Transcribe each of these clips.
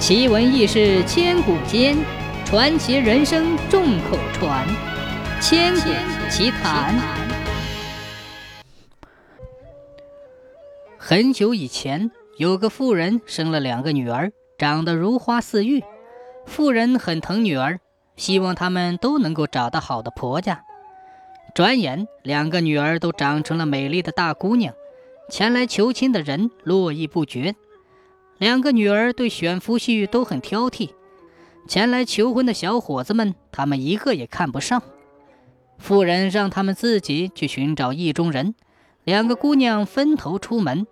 奇闻异事千古间，传奇人生众口传。千古奇谈。很久以前，有个妇人生了两个女儿，长得如花似玉。妇人很疼女儿，希望她们都能够找到好的婆家。转眼，两个女儿都长成了美丽的大姑娘，前来求亲的人络绎不绝。两个女儿对选夫婿都很挑剔，前来求婚的小伙子们，他们一个也看不上。妇人让他们自己去寻找意中人。两个姑娘分头出门。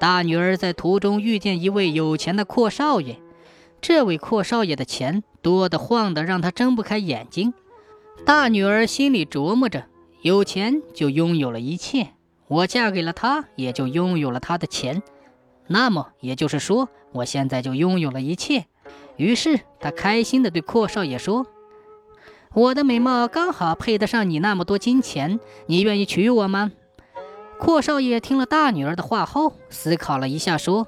大女儿在途中遇见一位有钱的阔少爷，这位阔少爷的钱多得晃得让她睁不开眼睛。大女儿心里琢磨着：有钱就拥有了一切，我嫁给了他，也就拥有了他的钱。那么也就是说，我现在就拥有了一切。于是他开心地对阔少爷说：“我的美貌刚好配得上你那么多金钱，你愿意娶我吗？”阔少爷听了大女儿的话后，思考了一下，说：“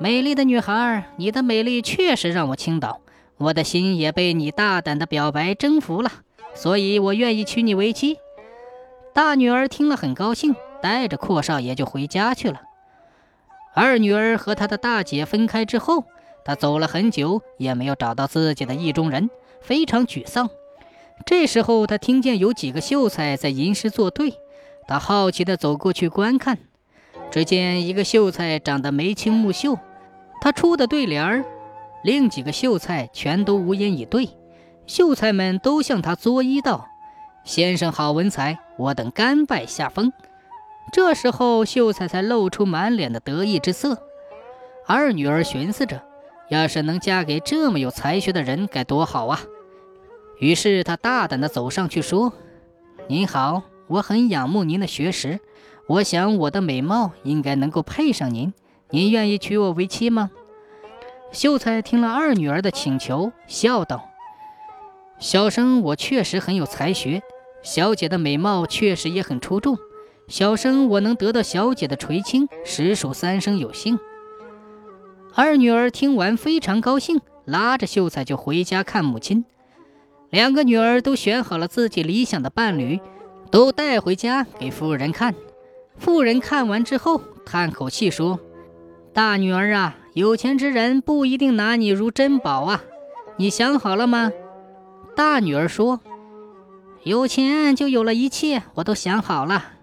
美丽的女孩，你的美丽确实让我倾倒，我的心也被你大胆的表白征服了，所以我愿意娶你为妻。”大女儿听了很高兴，带着阔少爷就回家去了。二女儿和她的大姐分开之后，她走了很久也没有找到自己的意中人，非常沮丧。这时候，她听见有几个秀才在吟诗作对，她好奇地走过去观看。只见一个秀才长得眉清目秀，他出的对联儿，另几个秀才全都无言以对。秀才们都向他作揖道：“先生好文采，我等甘拜下风。”这时候，秀才才露出满脸的得意之色。二女儿寻思着，要是能嫁给这么有才学的人，该多好啊！于是她大胆地走上去说：“您好，我很仰慕您的学识，我想我的美貌应该能够配上您，您愿意娶我为妻吗？”秀才听了二女儿的请求，笑道：“小生我确实很有才学，小姐的美貌确实也很出众。”小生我能得到小姐的垂青，实属三生有幸。二女儿听完非常高兴，拉着秀才就回家看母亲。两个女儿都选好了自己理想的伴侣，都带回家给夫人看。妇人看完之后，叹口气说：“大女儿啊，有钱之人不一定拿你如珍宝啊，你想好了吗？”大女儿说：“有钱就有了一切，我都想好了。”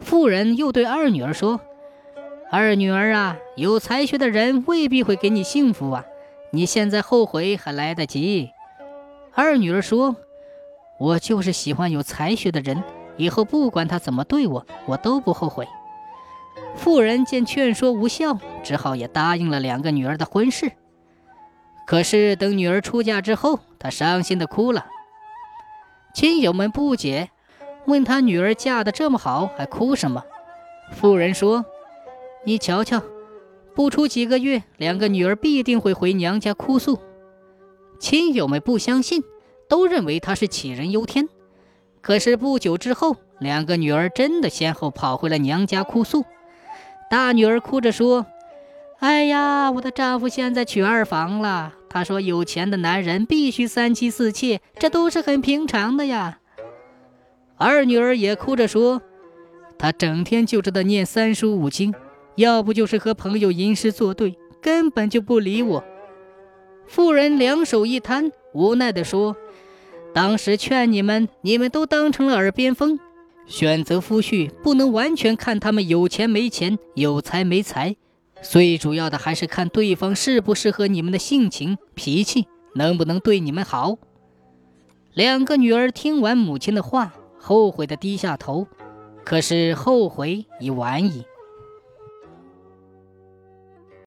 妇人又对二女儿说：“二女儿啊，有才学的人未必会给你幸福啊，你现在后悔还来得及。”二女儿说：“我就是喜欢有才学的人，以后不管他怎么对我，我都不后悔。”妇人见劝说无效，只好也答应了两个女儿的婚事。可是等女儿出嫁之后，她伤心的哭了。亲友们不解。问他女儿嫁得这么好，还哭什么？妇人说：“你瞧瞧，不出几个月，两个女儿必定会回娘家哭诉。”亲友们不相信，都认为他是杞人忧天。可是不久之后，两个女儿真的先后跑回了娘家哭诉。大女儿哭着说：“哎呀，我的丈夫现在娶二房了。他说有钱的男人必须三妻四妾，这都是很平常的呀。”二女儿也哭着说：“她整天就知道念三书五经，要不就是和朋友吟诗作对，根本就不理我。”妇人两手一摊，无奈地说：“当时劝你们，你们都当成了耳边风。选择夫婿不能完全看他们有钱没钱，有才没才，最主要的还是看对方适不适合你们的性情脾气，能不能对你们好。”两个女儿听完母亲的话。后悔的低下头，可是后悔已晚矣。